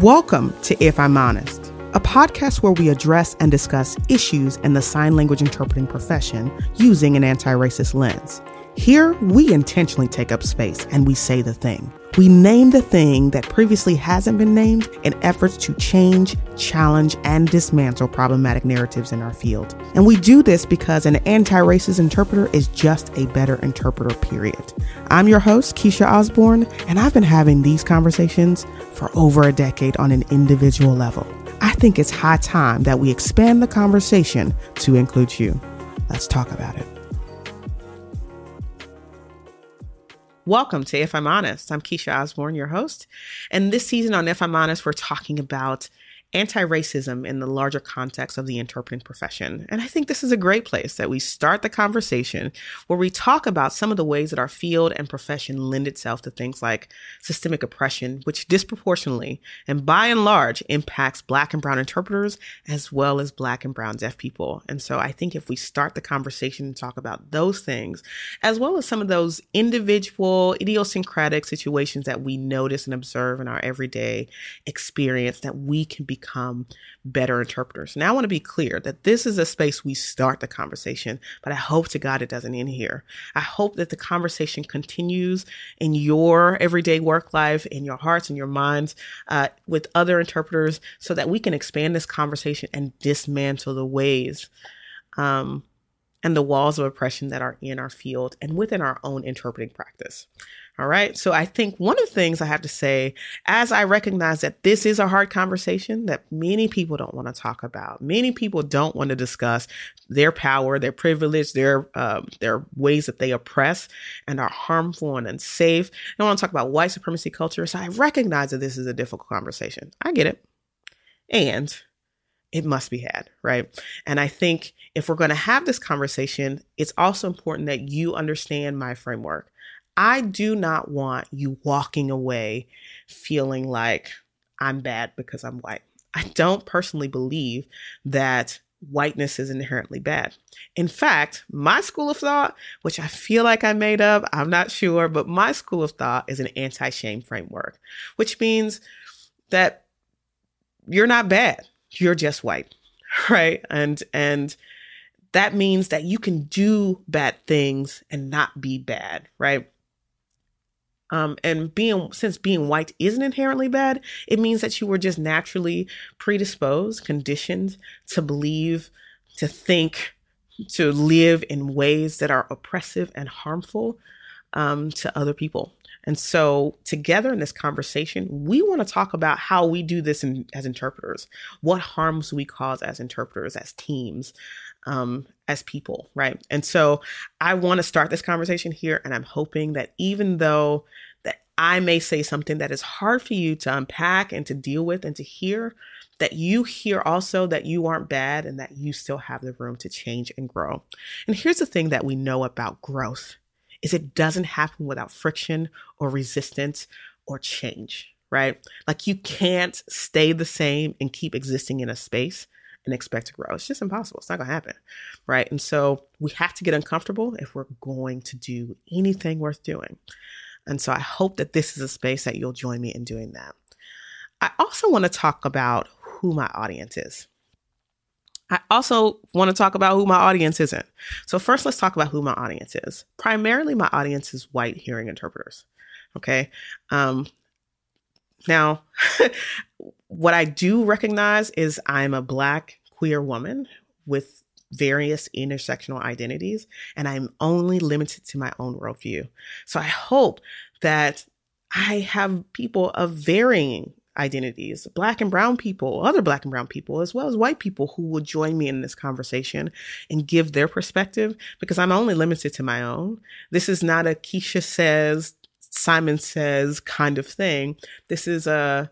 Welcome to If I'm Honest, a podcast where we address and discuss issues in the sign language interpreting profession using an anti racist lens. Here, we intentionally take up space and we say the thing. We name the thing that previously hasn't been named in efforts to change, challenge, and dismantle problematic narratives in our field. And we do this because an anti racist interpreter is just a better interpreter, period. I'm your host, Keisha Osborne, and I've been having these conversations for over a decade on an individual level. I think it's high time that we expand the conversation to include you. Let's talk about it. Welcome to If I'm Honest. I'm Keisha Osborne, your host. And this season on If I'm Honest, we're talking about anti racism in the larger context of the interpreting profession. And I think this is a great place that we start the conversation where we talk about some of the ways that our field and profession lend itself to things like systemic oppression, which disproportionately and by and large impacts Black and Brown interpreters as well as Black and Brown deaf people. And so I think if we start the conversation and talk about those things, as well as some of those individual idiosyncratic situations that we notice and observe in our everyday experience, that we can be become better interpreters. Now, I want to be clear that this is a space we start the conversation, but I hope to God it doesn't end here. I hope that the conversation continues in your everyday work life, in your hearts and your minds, uh, with other interpreters, so that we can expand this conversation and dismantle the ways. Um, and the walls of oppression that are in our field and within our own interpreting practice. All right. So I think one of the things I have to say, as I recognize that this is a hard conversation that many people don't want to talk about, many people don't want to discuss their power, their privilege, their um, their ways that they oppress and are harmful and unsafe. I want to talk about white supremacy culture. So I recognize that this is a difficult conversation. I get it, and it must be had, right? And I think if we're going to have this conversation, it's also important that you understand my framework. I do not want you walking away feeling like I'm bad because I'm white. I don't personally believe that whiteness is inherently bad. In fact, my school of thought, which I feel like I made up, I'm not sure, but my school of thought is an anti shame framework, which means that you're not bad, you're just white, right? And, and, that means that you can do bad things and not be bad, right? Um, and being since being white isn't inherently bad, it means that you were just naturally predisposed, conditioned to believe, to think, to live in ways that are oppressive and harmful um, to other people. And so, together in this conversation, we want to talk about how we do this in, as interpreters, what harms we cause as interpreters, as teams, um, as people, right? And so I want to start this conversation here, and I'm hoping that even though that I may say something that is hard for you to unpack and to deal with and to hear, that you hear also that you aren't bad and that you still have the room to change and grow. And here's the thing that we know about growth is it doesn't happen without friction or resistance or change, right? Like you can't stay the same and keep existing in a space and expect to grow. It's just impossible. It's not going to happen. Right. And so we have to get uncomfortable if we're going to do anything worth doing. And so I hope that this is a space that you'll join me in doing that. I also want to talk about who my audience is. I also want to talk about who my audience isn't. So, first, let's talk about who my audience is. Primarily, my audience is white hearing interpreters. Okay. Um, now, what I do recognize is I'm a Black queer woman with various intersectional identities, and I'm only limited to my own worldview. So I hope that I have people of varying identities, black and brown people, other black and brown people, as well as white people who will join me in this conversation and give their perspective because I'm only limited to my own. This is not a Keisha says, Simon says kind of thing. This is a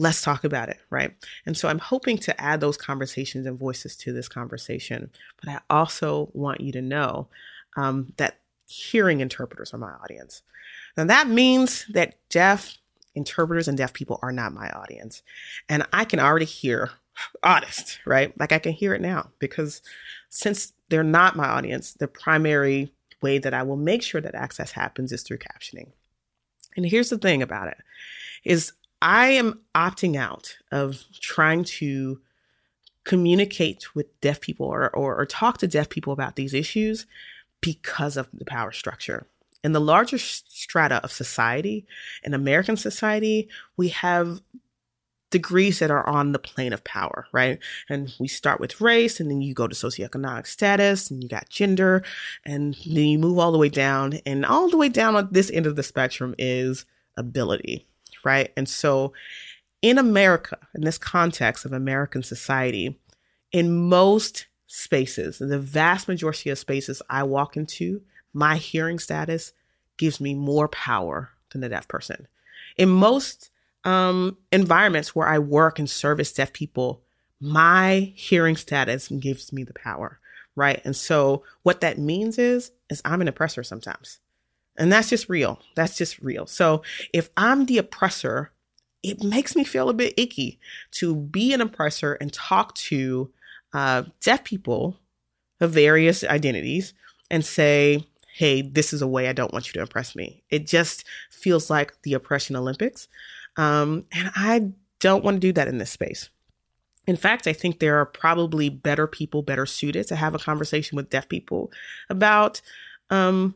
let's talk about it, right? And so I'm hoping to add those conversations and voices to this conversation. But I also want you to know um, that hearing interpreters are my audience. Now that means that deaf interpreters and deaf people are not my audience. And I can already hear honest, right? Like I can hear it now because since they're not my audience, the primary way that I will make sure that access happens is through captioning. And here's the thing about it is I am opting out of trying to communicate with deaf people or, or, or talk to deaf people about these issues because of the power structure. In the larger strata of society, in American society, we have degrees that are on the plane of power, right? And we start with race, and then you go to socioeconomic status, and you got gender, and then you move all the way down. And all the way down on this end of the spectrum is ability, right? And so in America, in this context of American society, in most spaces, in the vast majority of spaces I walk into, my hearing status gives me more power than the deaf person. In most um, environments where I work and service deaf people, my hearing status gives me the power, right? And so what that means is, is I'm an oppressor sometimes. And that's just real. That's just real. So if I'm the oppressor, it makes me feel a bit icky to be an oppressor and talk to uh, deaf people of various identities and say, hey, this is a way I don't want you to oppress me. It just feels like the oppression Olympics. Um, and I don't want to do that in this space. In fact, I think there are probably better people better suited to have a conversation with deaf people about um,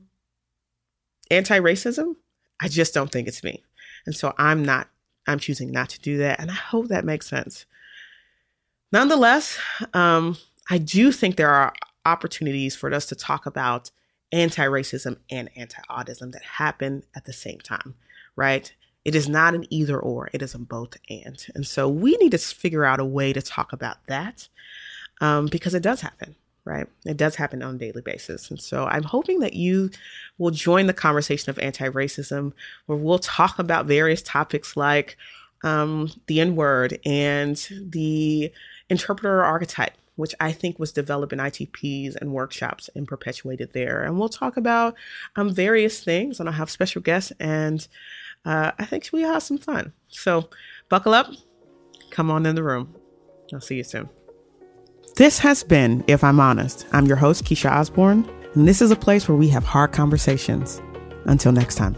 anti racism. I just don't think it's me. And so I'm not, I'm choosing not to do that. And I hope that makes sense. Nonetheless, um, I do think there are opportunities for us to talk about anti racism and anti audism that happen at the same time, right? It is not an either or, it is a both and. And so we need to figure out a way to talk about that um, because it does happen, right? It does happen on a daily basis. And so I'm hoping that you will join the conversation of anti racism where we'll talk about various topics like um, the N word and the interpreter archetype which I think was developed in ITPs and workshops and perpetuated there. And we'll talk about um, various things, and I'll have special guests, and uh, I think we'll have some fun. So buckle up, come on in the room. I'll see you soon. This has been If I'm Honest. I'm your host, Keisha Osborne, and this is a place where we have hard conversations. Until next time.